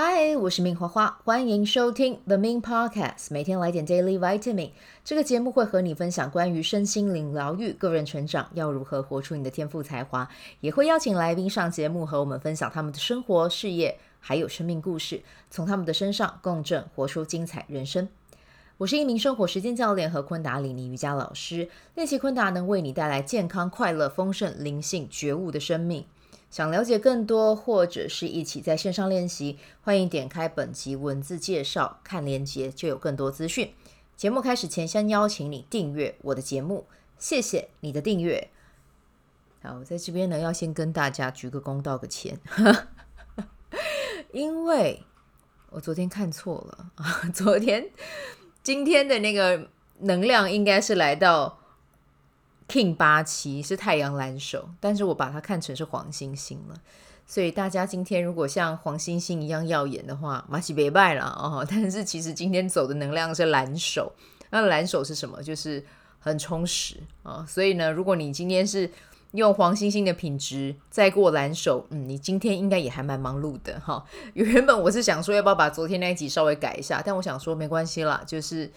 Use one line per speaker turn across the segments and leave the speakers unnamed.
嗨，我是明花花，欢迎收听 The Min Podcast，每天来点 Daily Vitamin。这个节目会和你分享关于身心灵疗愈、个人成长，要如何活出你的天赋才华，也会邀请来宾上节目和我们分享他们的生活、事业，还有生命故事，从他们的身上共振，活出精彩人生。我是一名生活实践教练和昆达里尼瑜伽老师，练习昆达能为你带来健康、快乐、丰盛、灵性、觉悟的生命。想了解更多，或者是一起在线上练习，欢迎点开本集文字介绍，看连接就有更多资讯。节目开始前，先邀请你订阅我的节目，谢谢你的订阅。好，我在这边呢，要先跟大家鞠个躬，道个歉，因为我昨天看错了啊，昨天今天的那个能量应该是来到。King 八七是太阳蓝手，但是我把它看成是黄星星了，所以大家今天如果像黄星星一样耀眼的话，马西别拜了哦。但是其实今天走的能量是蓝手，那蓝手是什么？就是很充实啊、所以呢，如果你今天是用黄星星的品质再过蓝手，嗯，你今天应该也还蛮忙碌的哈、原本我是想说要不要把昨天那一集稍微改一下，但我想说没关系啦，就是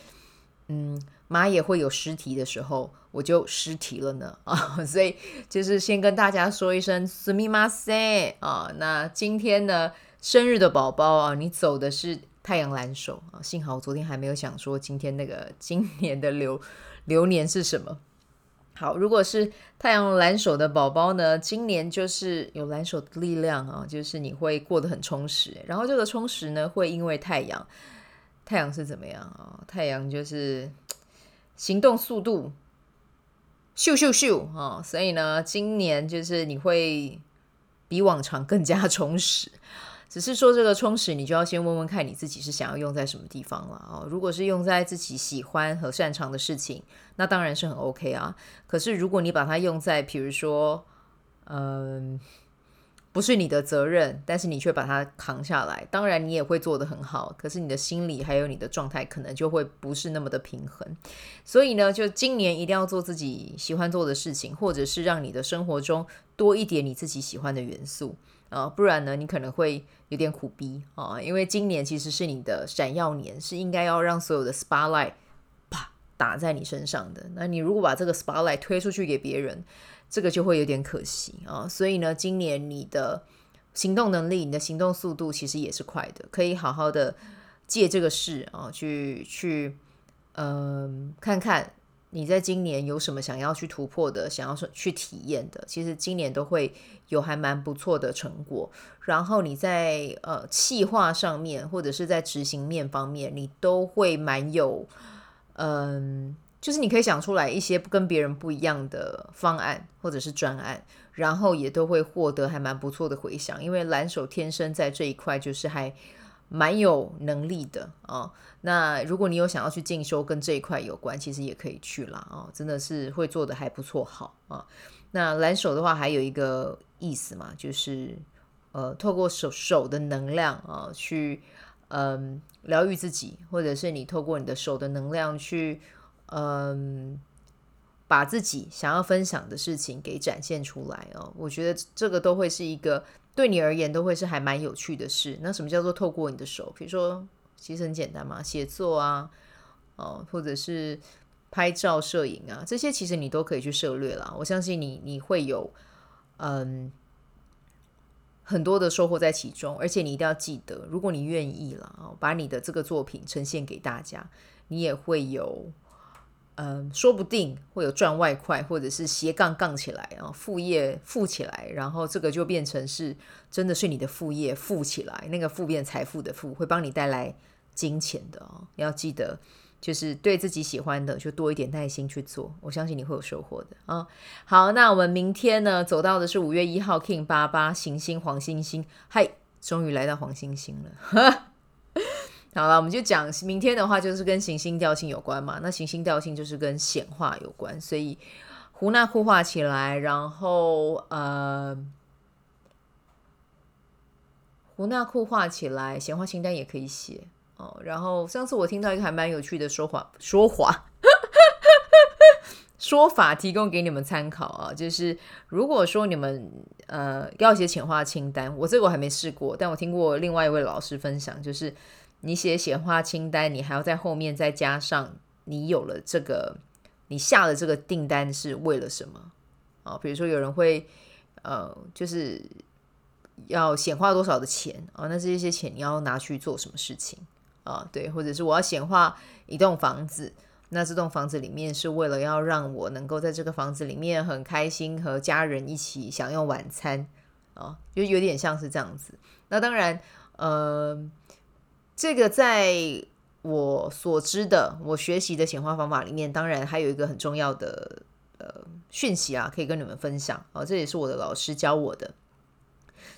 嗯。马也会有失蹄的时候，我就失蹄了呢啊！所以就是先跟大家说一声すみません啊。那今天呢，生日的宝宝啊，你走的是太阳蓝手啊。幸好我昨天还没有想说今天那个今年的流流年是什么。好，如果是太阳蓝手的宝宝呢，今年就是有蓝手的力量啊，就是你会过得很充实。然后这个充实呢，会因为太阳，太阳是怎么样啊？太阳就是。 行动速度咻咻咻啊！所以呢，今年就是你会比往常更加充实。只是说这个充实，你就要先问问看你自己是想要用在什么地方了啊。如果是用在自己喜欢和擅长的事情，那当然是很 OK 啊。可是如果你把它用在，比如说，嗯。不是你的责任，但是你却把它扛下来。当然，你也会做得很好，可是你的心理还有你的状态，可能就会不是那么的平衡。所以呢，就今年一定要做自己喜欢做的事情，或者是让你的生活中多一点你自己喜欢的元素啊，不然呢，你可能会有点苦逼啊。因为今年其实是你的闪耀年，是应该要让所有的 spotlight 啪打在你身上的。那你如果把这个 spotlight 推出去给别人，这个就会有点可惜啊，所以呢，今年你的行动能力、你的行动速度其实也是快的，可以好好的借这个事啊，去去，嗯，看看你在今年有什么想要去突破的、想要去体验的，其实今年都会有还蛮不错的成果。然后你在呃企划上面或者是在执行面方面，你都会蛮有嗯。就是你可以想出来一些跟别人不一样的方案或者是专案，然后也都会获得还蛮不错的回响。因为蓝手天生在这一块就是还蛮有能力的啊。那如果你有想要去进修跟这一块有关，其实也可以去啦啊，真的是会做得还不错好啊。那蓝手的话还有一个意思嘛，就是呃透过手手的能量啊去嗯疗愈自己，或者是你透过你的手的能量去。嗯，把自己想要分享的事情给展现出来哦，我觉得这个都会是一个对你而言都会是还蛮有趣的事。那什么叫做透过你的手？比如说，其实很简单嘛，写作啊，哦，或者是拍照、摄影啊，这些其实你都可以去涉猎啦。我相信你你会有嗯很多的收获在其中，而且你一定要记得，如果你愿意了哦，把你的这个作品呈现给大家，你也会有。嗯，说不定会有赚外快，或者是斜杠杠起来啊，副业富起来，然后这个就变成是真的是你的副业富起来，那个富变财富的富会帮你带来金钱的哦。要记得，就是对自己喜欢的就多一点耐心去做，我相信你会有收获的啊。好，那我们明天呢，走到的是五月一号 King 八八行星黄星星，嗨，终于来到黄星星了。好了，我们就讲明天的话，就是跟行星调性有关嘛。那行星调性就是跟显化有关，所以胡纳库画起来，然后呃，胡纳库画起来，显化清单也可以写哦。然后上次我听到一个还蛮有趣的说话，说话，说法提供给你们参考啊，就是如果说你们呃要写显化清单，我这个我还没试过，但我听过另外一位老师分享，就是你写显化清单，你还要在后面再加上你有了这个，你下了这个订单是为了什么啊？比如说有人会呃，就是要显化多少的钱啊？那这些钱你要拿去做什么事情啊？对，或者是我要显化一栋房子。那这栋房子里面是为了要让我能够在这个房子里面很开心，和家人一起享用晚餐啊，就有点像是这样子。那当然，呃，这个在我所知的、我学习的显化方法里面，当然还有一个很重要的呃讯息啊，可以跟你们分享啊。这也是我的老师教我的，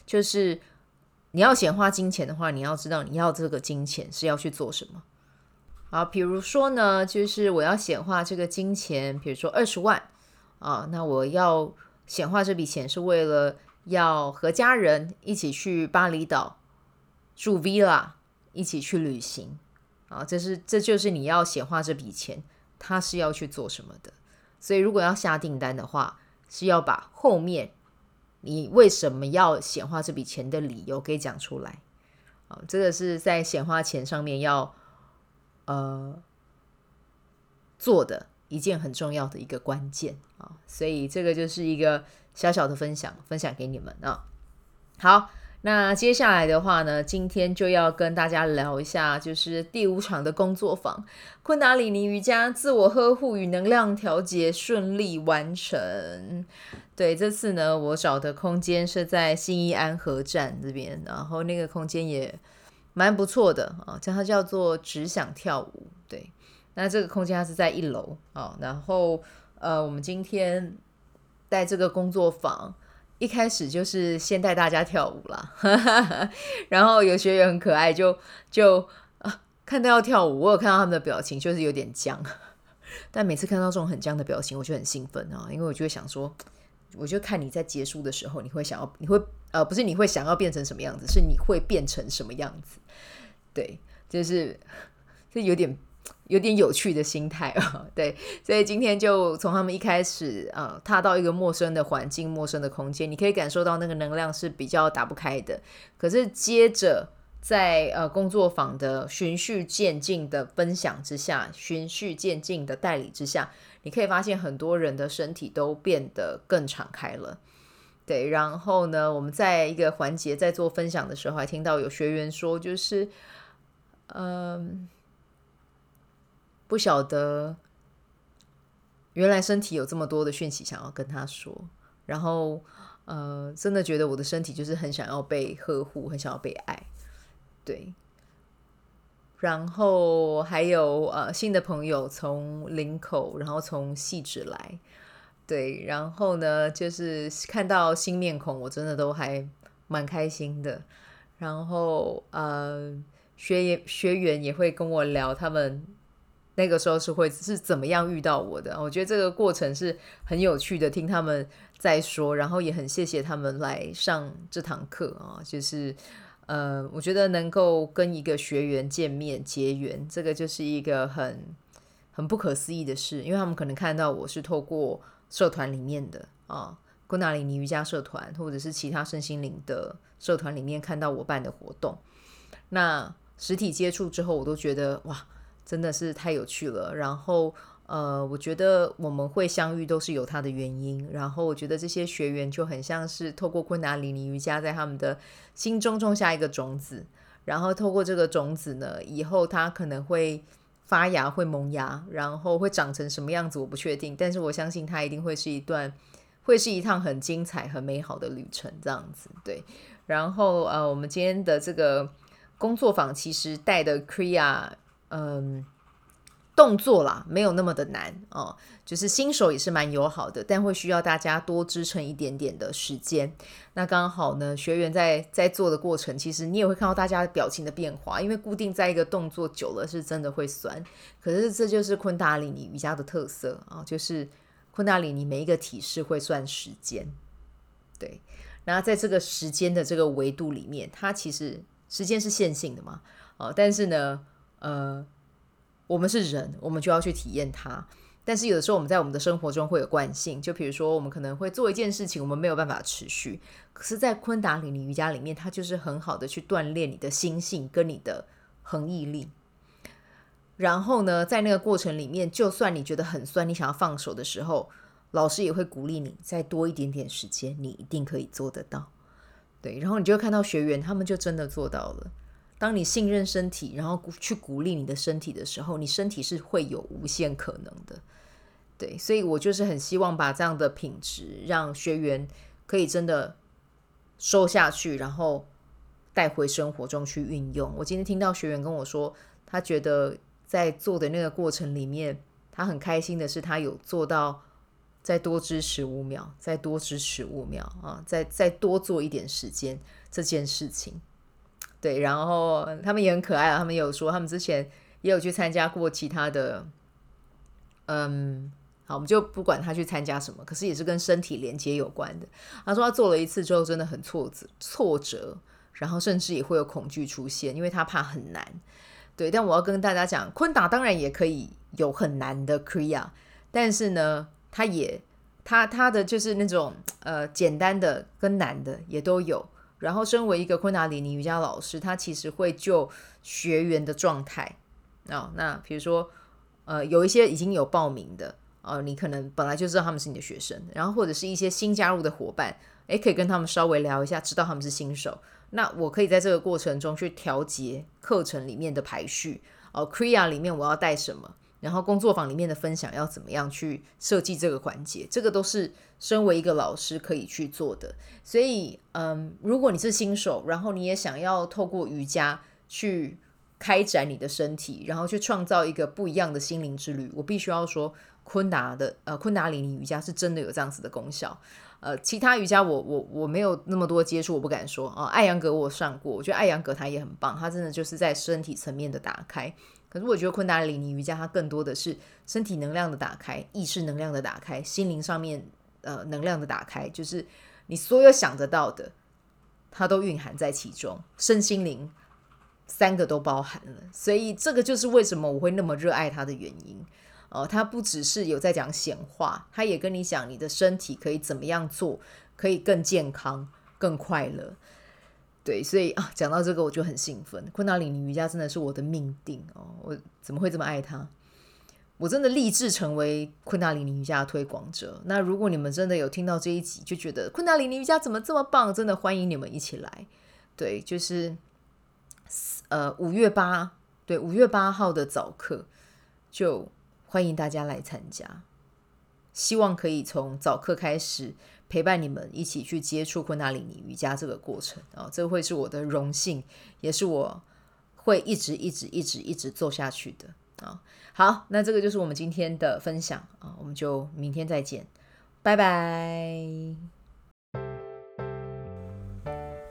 就是你要显化金钱的话，你要知道你要这个金钱是要去做什么。啊，比如说呢，就是我要显化这个金钱，比如说二十万啊，那我要显化这笔钱是为了要和家人一起去巴厘岛住 villa，一起去旅行啊，这是这就是你要显化这笔钱，他是要去做什么的。所以如果要下订单的话，是要把后面你为什么要显化这笔钱的理由给讲出来啊，这个是在显化钱上面要。呃，做的一件很重要的一个关键啊，所以这个就是一个小小的分享，分享给你们啊。好，那接下来的话呢，今天就要跟大家聊一下，就是第五场的工作坊——昆达里尼瑜伽自我呵护与能量调节顺利完成。对，这次呢，我找的空间是在新义安和站这边，然后那个空间也。蛮不错的啊，叫它叫做只想跳舞。对，那这个空间它是在一楼啊。然后呃，我们今天带这个工作坊，一开始就是先带大家跳舞啦。然后有学员很可爱，就就啊看到要跳舞，我有看到他们的表情，就是有点僵。但每次看到这种很僵的表情，我就很兴奋啊，因为我就会想说。我就看你在结束的时候，你会想要，你会呃，不是你会想要变成什么样子，是你会变成什么样子。对，就是 这有点有点有趣的心态啊。对，所以今天就从他们一开始啊、踏到一个陌生的环境、陌生的空间，你可以感受到那个能量是比较打不开的。可是接着在呃工作坊的循序渐进的分享之下，循序渐进的带领之下。你可以发现很多人的身体都变得更敞开了，对。然后呢，我们在一个环节在做分享的时候，还听到有学员说，就是，嗯，不晓得原来身体有这么多的讯息想要跟他说，然后，呃，真的觉得我的身体就是很想要被呵护，很想要被爱，对。然后还有呃新的朋友从林口，然后从细致来，对，然后呢就是看到新面孔，我真的都还蛮开心的。然后呃学员学员也会跟我聊他们那个时候是会是怎么样遇到我的，我觉得这个过程是很有趣的，听他们在说，然后也很谢谢他们来上这堂课啊，就是。呃，我觉得能够跟一个学员见面结缘，这个就是一个很很不可思议的事，因为他们可能看到我是透过社团里面的啊，昆达里尼瑜伽社团，或者是其他身心灵的社团里面看到我办的活动，那实体接触之后，我都觉得哇，真的是太有趣了，然后。呃，我觉得我们会相遇都是有它的原因。然后我觉得这些学员就很像是透过昆达里尼瑜伽在他们的心中种下一个种子，然后透过这个种子呢，以后它可能会发芽、会萌芽，然后会长成什么样子我不确定，但是我相信它一定会是一段，会是一趟很精彩、很美好的旅程，这样子对。然后呃，我们今天的这个工作坊其实带的 Kriya，嗯。动作啦，没有那么的难哦，就是新手也是蛮友好的，但会需要大家多支撑一点点的时间。那刚好呢，学员在在做的过程，其实你也会看到大家的表情的变化，因为固定在一个动作久了是真的会酸。可是这就是昆达里尼瑜伽的特色啊，就是昆达里尼每一个体式会算时间，对。然后在这个时间的这个维度里面，它其实时间是线性的嘛，哦，但是呢，呃。我们是人，我们就要去体验它。但是有的时候我们在我们的生活中会有惯性，就比如说我们可能会做一件事情，我们没有办法持续。可是，在昆达里尼瑜伽里面，它就是很好的去锻炼你的心性跟你的恒毅力。然后呢，在那个过程里面，就算你觉得很酸，你想要放手的时候，老师也会鼓励你再多一点点时间，你一定可以做得到。对，然后你就看到学员，他们就真的做到了。当你信任身体，然后去鼓励你的身体的时候，你身体是会有无限可能的。对，所以我就是很希望把这样的品质，让学员可以真的收下去，然后带回生活中去运用。我今天听到学员跟我说，他觉得。在做的那个过程里面，他很开心的是，他有做到再多支持五秒，再多支持五秒啊，再再多做一点时间这件事情。对，然后他们也很可爱啊，他们有说他们之前也有去参加过其他的，嗯，好，我们就不管他去参加什么，可是也是跟身体连接有关的。他说他做了一次之后真的很挫折，挫折，然后甚至也会有恐惧出现，因为他怕很难。对，但我要跟大家讲，昆达当然也可以有很难的 Kriya，但是呢，他也他他的就是那种呃简单的跟难的也都有。然后，身为一个昆达里尼瑜伽老师，他其实会就学员的状态啊、哦，那比如说呃有一些已经有报名的呃，你可能本来就知道他们是你的学生，然后或者是一些新加入的伙伴，诶，可以跟他们稍微聊一下，知道他们是新手。那我可以在这个过程中去调节课程里面的排序哦，Kriya 里面我要带什么，然后工作坊里面的分享要怎么样去设计这个环节，这个都是身为一个老师可以去做的。所以，嗯，如果你是新手，然后你也想要透过瑜伽去开展你的身体，然后去创造一个不一样的心灵之旅，我必须要说，昆达的呃昆达里尼瑜伽是真的有这样子的功效。呃，其他瑜伽我我我没有那么多接触，我不敢说啊。艾扬格我上过，我觉得艾扬格他也很棒，他真的就是在身体层面的打开。可是我觉得昆达里尼瑜伽它更多的是身体能量的打开，意识能量的打开，心灵上面呃能量的打开，就是你所有想得到的，它都蕴含在其中，身心灵三个都包含了。所以这个就是为什么我会那么热爱它的原因。哦，它不只是有在讲显化，它也跟你讲你的身体可以怎么样做，可以更健康、更快乐。对，所以啊，讲到这个我就很兴奋。昆达里尼瑜伽真的是我的命定哦，我怎么会这么爱它？我真的立志成为昆达里尼瑜伽推广者。那如果你们真的有听到这一集，就觉得昆达里尼瑜伽怎么这么棒，真的欢迎你们一起来。对，就是呃五月八，对五月八号的早课就。欢迎大家来参加，希望可以从早课开始陪伴你们一起去接触昆达里尼瑜伽这个过程啊，这会是我的荣幸，也是我会一直一直一直一直做下去的啊。好，那这个就是我们今天的分享啊，我们就明天再见，拜拜。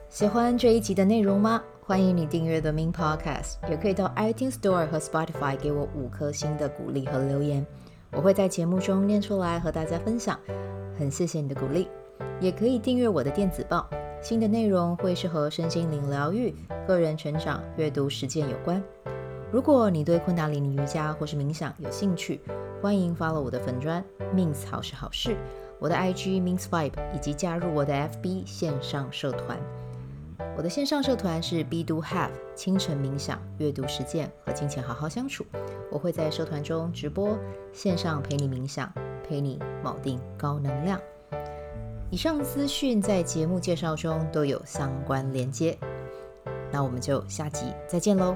喜欢这一集的内容吗？欢迎你订阅 The Min Podcast，也可以到 iTunes Store 和 Spotify 给我五颗星的鼓励和留言，我会在节目中念出来和大家分享。很谢谢你的鼓励，也可以订阅我的电子报，新的内容会是和身心灵疗愈、个人成长、阅读实践有关。如果你对昆达里尼瑜伽或是冥想有兴趣，欢迎 follow 我的粉专 Min 好时好事，我的 IG means Vibe，以及加入我的 FB 线上社团。我的线上社团是 B Do Have 清晨冥想、阅读实践和金钱好好相处。我会在社团中直播，线上陪你冥想，陪你铆定高能量。以上资讯在节目介绍中都有相关连接。那我们就下集再见喽。